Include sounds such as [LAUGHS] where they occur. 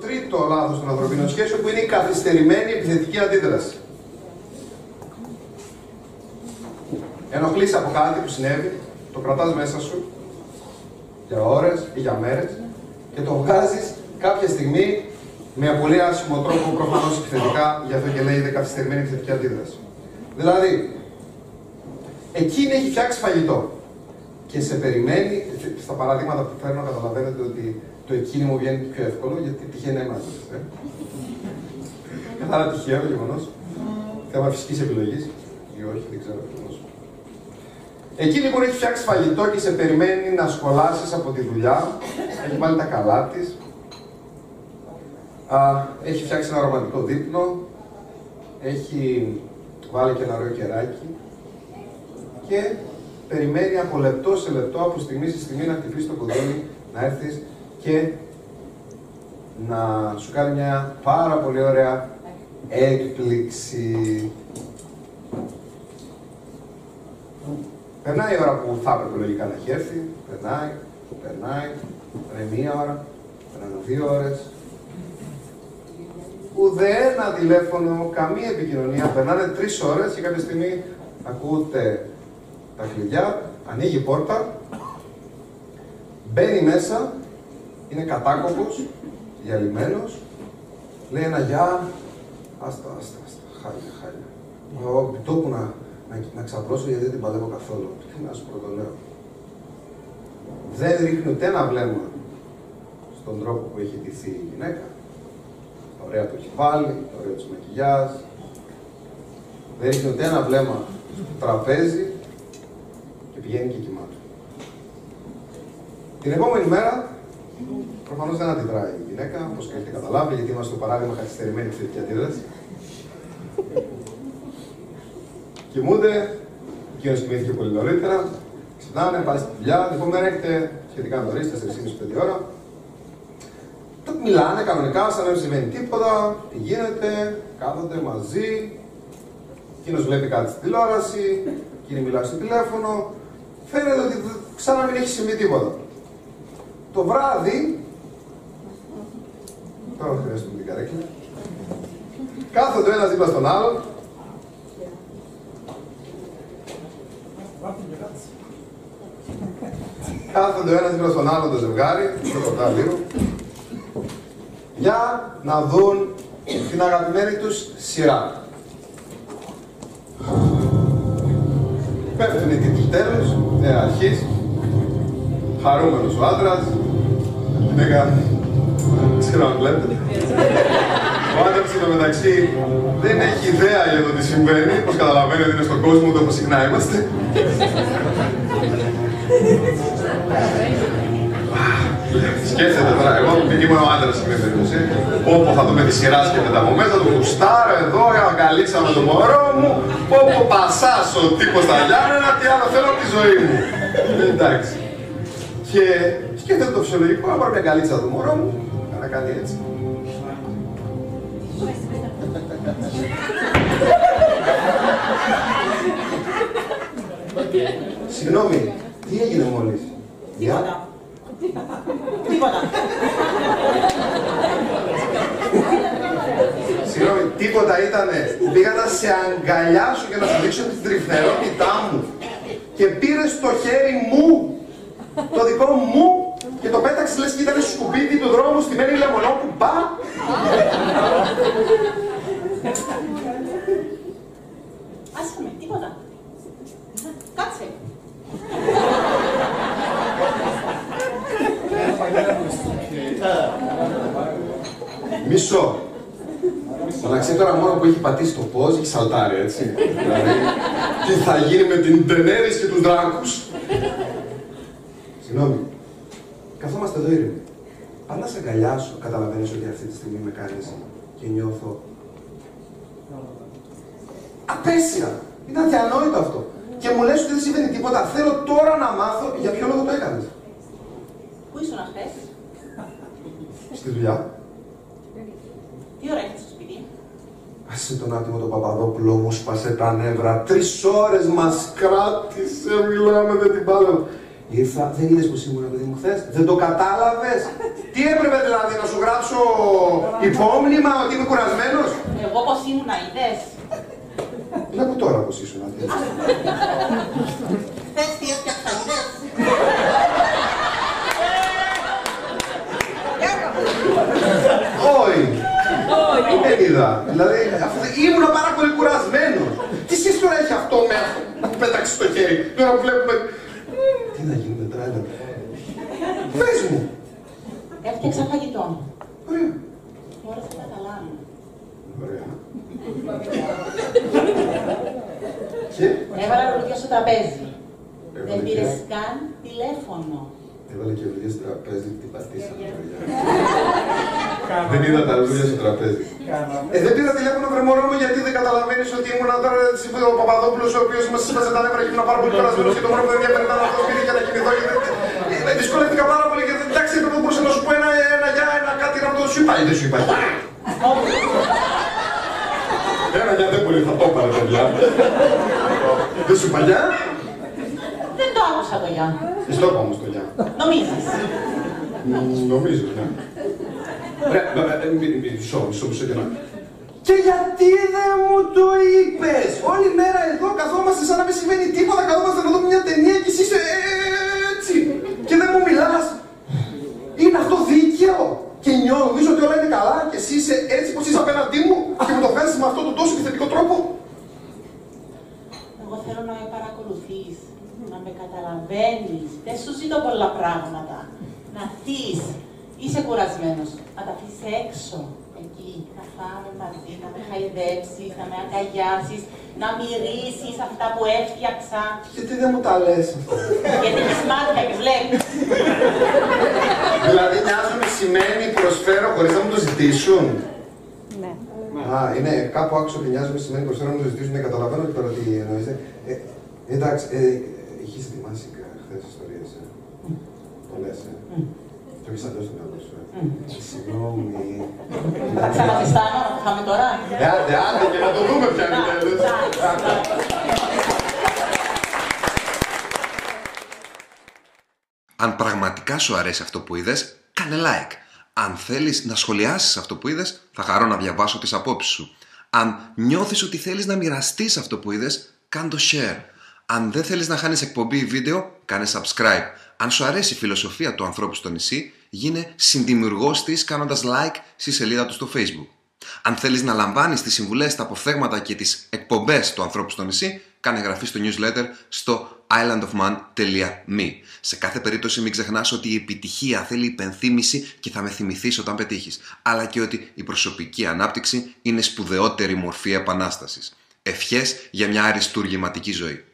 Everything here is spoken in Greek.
τρίτο λάθος των ανθρωπίνων σχέσεων που είναι η καθυστερημένη επιθετική αντίδραση. Ενοχλείς από κάτι που συνέβη, το κρατάς μέσα σου για ώρες ή για μέρες και το βγάζεις κάποια στιγμή με πολύ άσχημο τρόπο προφανώς επιθετικά, γι' αυτό και λέγεται καθυστερημένη επιθετική αντίδραση. Δηλαδή, εκείνη έχει φτιάξει φαγητό και σε περιμένει, στα παραδείγματα που φέρνω καταλαβαίνετε ότι το εκείνη μου βγαίνει πιο εύκολο γιατί τυχαίνει να είμαστε. Ε. Καθαρά τυχαίο γεγονός. Θέμα φυσικής επιλογής ή όχι, δεν ξέρω ακριβώς. Εκείνη που έχει φτιάξει φαγητό και σε περιμένει να σχολάσεις από τη δουλειά, έχει βάλει τα καλά της, έχει φτιάξει ένα ρομαντικό δείπνο, έχει βάλει και ένα ωραίο κεράκι και περιμένει από λεπτό σε λεπτό, από στιγμή σε στιγμή να χτυπήσει το κουδούνι, να έρθει και να σου κάνει μια πάρα πολύ ωραία έκπληξη. Περνάει η ώρα που θα έπρεπε λογικά να έχει έρθει, περνάει, περνάει, περνάει μία ώρα, περνάνε δύο ώρες, ούτε ένα τηλέφωνο, καμία επικοινωνία. Περνάνε τρεις ώρες και κάποια στιγμή ακούτε τα κλειδιά, ανοίγει η πόρτα, μπαίνει μέσα, είναι κατάκοπος, διαλυμένο, λέει ένα γεια, άστα, άστα, άστα, χάλια, χάλια. Εγώ τόπου να, να, να ξαπλώσω γιατί δεν την παλεύω καθόλου. Τι να σου πρωτολέω. Δεν ρίχνει ούτε ένα βλέμμα στον τρόπο που έχει ντυθεί η γυναίκα ωραία το έχει βάλει, το ωραίο της μακιγιάζ. Δεν έχει ούτε ένα βλέμμα στο τραπέζι και πηγαίνει και κοιμάται. Την επόμενη μέρα, προφανώς δεν αντιδράει η γυναίκα, όπως έχετε καταλάβει, γιατί είμαστε στο παράδειγμα καθυστερημένη θετική αντίδραση. Κοιμούνται, εκείνος κοιμήθηκε πολύ νωρίτερα, ξυπνάνε, πάνε στη δουλειά, την επόμενη μέρα έχετε σχετικά νωρίς, 4,5-5 ώρα, μιλάνε κανονικά, σαν να μην συμβαίνει τίποτα, τι γίνεται, κάθονται μαζί, εκείνος βλέπει κάτι στην τηλεόραση, εκείνη μιλάει στο τηλέφωνο, φαίνεται ότι σαν να μην έχει συμβεί τίποτα. Το βράδυ, τώρα χρειάζεται την καρέκλα, κάθονται ένας δίπλα στον άλλο, κάθονται ο ένας δίπλα στον άλλο το ζευγάρι, το λίγο, για να δουν την αγαπημένη τους σειρά. Πέφτουν οι τίτλοι τέλους, ε, αρχής, χαρούμενος ο άντρας, γυναίκα, ξέρω αν βλέπετε. Ο άντρας εδώ μεταξύ δεν έχει ιδέα για το τι συμβαίνει, πως καταλαβαίνει ότι είναι στον κόσμο του όπως συχνά είμαστε. Σκέφτεται τώρα, εγώ ήμουν ο άντρας στην περίπτωση. Όπου θα δούμε τη σειρά σκέφτεται από μέσα, το κουστάρω εδώ, αγκαλίτσα με το μωρό μου. Όπου πασά ο τύπο στα Γιάννενα, τι άλλο θέλω από τη ζωή μου. Εντάξει. Και σκέφτεται το φυσιολογικό, να πάρω μια αγκαλίτσα του μωρό μου, να κάνει έτσι. Συγγνώμη, τι έγινε μόλις; Τίποτα. Τίποτα. Συγγνώμη, τίποτα ήτανε. Πήγα να σε αγκαλιάσω και να σου δείξω την τρυφερότητά μου. Και πήρες το χέρι μου, το δικό μου, και το πέταξες λες και ήταν στο σκουπίδι του δρόμου στη μένη λεμονό που πά. Άσε με, τίποτα. Κάτσε. Μισό. ξέρει τώρα μόνο που έχει πατήσει το πόζ, έχει σαλτάρει, έτσι. δηλαδή, τι θα γίνει με την Τενέρης και τους δράκους; Συγγνώμη. Καθόμαστε εδώ ήρεμοι. Αν να σε αγκαλιάσω, καταλαβαίνεις ότι αυτή τη στιγμή με κάνεις και νιώθω... Απέσια! Είναι αδιανόητο αυτό. Και μου λες ότι δεν συμβαίνει τίποτα. Θέλω τώρα να μάθω για ποιο λόγο το έκανες. Πού ήσουν χθες; Στη δουλειά. Τι ώρα έχετε στο σπίτι. Άσε τον άτιμο τον Παπαδόπουλο μου σπάσε τα νεύρα. Τρεις ώρες μας κράτησε, μιλάμε, δεν την πάλευα. Ήρθα, δεν είδες που ήμουν παιδί μου χθες; Δεν το κατάλαβες; [LAUGHS] Τι έπρεπε δηλαδή να σου γράψω υπόμνημα ότι είμαι κουρασμένος; Εγώ πως ήμουν, είδες; Βλέπω τώρα πώ ήσουν. [LAUGHS] δηλαδή. Χθες τι έφτιαξα, είδες. Όχι. Δεν είδα. Δηλαδή, αυτό- ήμουν πάρα πολύ κουρασμένος. Τι σχέση τώρα έχει αυτό με αυτό που πέταξε στο χέρι. Τώρα που βλέπουμε. Τι να γίνει με τρέλα. Πες μου. Έφτιαξα φαγητό. Ωραία. Τώρα θα καταλάβω. Ωραία. Και; Έβαλα λουλούδια στο τραπέζι. Έβαλε Δεν και- πήρες καν τηλέφωνο. έβαλε και λουλούδια στο τραπέζι, την πατήσαμε. Παιδιά. Δεν είδα τα λουλούδια στο τραπέζι. Ε, δεν πήρα τηλέφωνο βρεμόρο μου γιατί δεν καταλαβαίνεις ότι ήμουν τώρα έτσι, ο Παπαδόπουλος ο οποίος μας έσπασε τα νεύρα και ήμουν πάρα πολύ κουρασμένο και το μόνο που δεν ενδιαφέρει ήταν αυτό σπίτι και να κοιμηθώ. Και δεν... ε, δυσκολεύτηκα πάρα πολύ γιατί εντάξει έπρεπε μπορούσα να σου πω ένα, ένα για ένα κάτι να το σου είπα. ή Δεν σου είπα. Ένα για δεν μπορεί, θα το πάρε παιδιά. Δεν σου είπα για. Δεν το άκουσα το Γιάννη. Εσύ το είπα όμως το για. Νομίζεις. Μ, Νομίζω, ναι. Ρε, ε, ε, μι- μι- μισό, μισό, μισό και να. Και γιατί δεν μου το είπες! Όλη μέρα εδώ καθόμαστε σαν να μην συμβαίνει τίποτα, καθόμαστε να δούμε μια ταινία και εσύ είσαι έτσι και δεν μου μιλάς. Είναι αυτό δίκαιο; Και νιώθω, νομίζω ότι όλα είναι καλά και εσύ είσαι έτσι πως είσαι απέναντί μου και μου το βγάζεις με αυτόν τον τόσο επιθετικό τρόπο; Εγώ θέλω να με παρακολουθείς, να με καταλαβαίνεις. Δεν σου ζητώ πολλά πράγματα. Να θείς. Είσαι κουρασμένος. Να τα αφήσεις έξω. Εκεί. Να φάμε μαζί, να με χαϊδέψεις, να με αγκαλιάσεις, να μυρίσεις αυτά που έφτιαξα. Γιατί δεν μου τα λες; Αυτά. Γιατί τις μάτια και βλέπεις. Δηλαδή νοιάζομαι σημαίνει προσφέρω χωρίς να μου το ζητήσουν; Ναι. Α, είναι κάπου άκουσα ότι νοιάζομαι σημαίνει προσφέρω να μου το ζητήσουν. Ναι, καταλαβαίνω και τώρα τι εννοείς. Ε, ε, εντάξει, ε, έχεις ετοιμάσει χθες ιστορίες. Ε; Πολλές, ε; Το έχεις αλλιώς στο μυαλό σου. Ε. Συγγνώμη. Θα ξαναζεστάνω, να το φάμε τώρα. Ε, Άντε, άντε και να το δούμε πια επιτέλους. Εντάξει, Αν πραγματικά σου αρέσει αυτό που είδες, κάνε like. Αν θέλεις να σχολιάσεις αυτό που είδες, θα χαρώ να διαβάσω τις απόψεις σου. Αν νιώθεις ότι θέλεις να μοιραστείς αυτό που είδες, κάνε το share. Αν δεν θέλεις να χάνεις εκπομπή ή βίντεο, κάνε subscribe. Αν σου αρέσει η φιλοσοφία του ανθρώπου στο νησί, γίνε συνδημιουργός της κάνοντας like στη σελίδα του στο facebook. Αν θέλεις να λαμβάνεις τις συμβουλές, τα αποφθέγματα και τις εκπομπές του ανθρώπου στο νησί, κάνε εγγραφή στο newsletter στο islandofman.me. Σε κάθε περίπτωση μην ξεχνάς ότι η επιτυχία θέλει υπενθύμηση και θα με θυμηθείς όταν πετύχεις, αλλά και ότι η προσωπική ανάπτυξη είναι σπουδαιότερη μορφή επανάστασης. Ευχές για μια αριστούργηματική ζωή.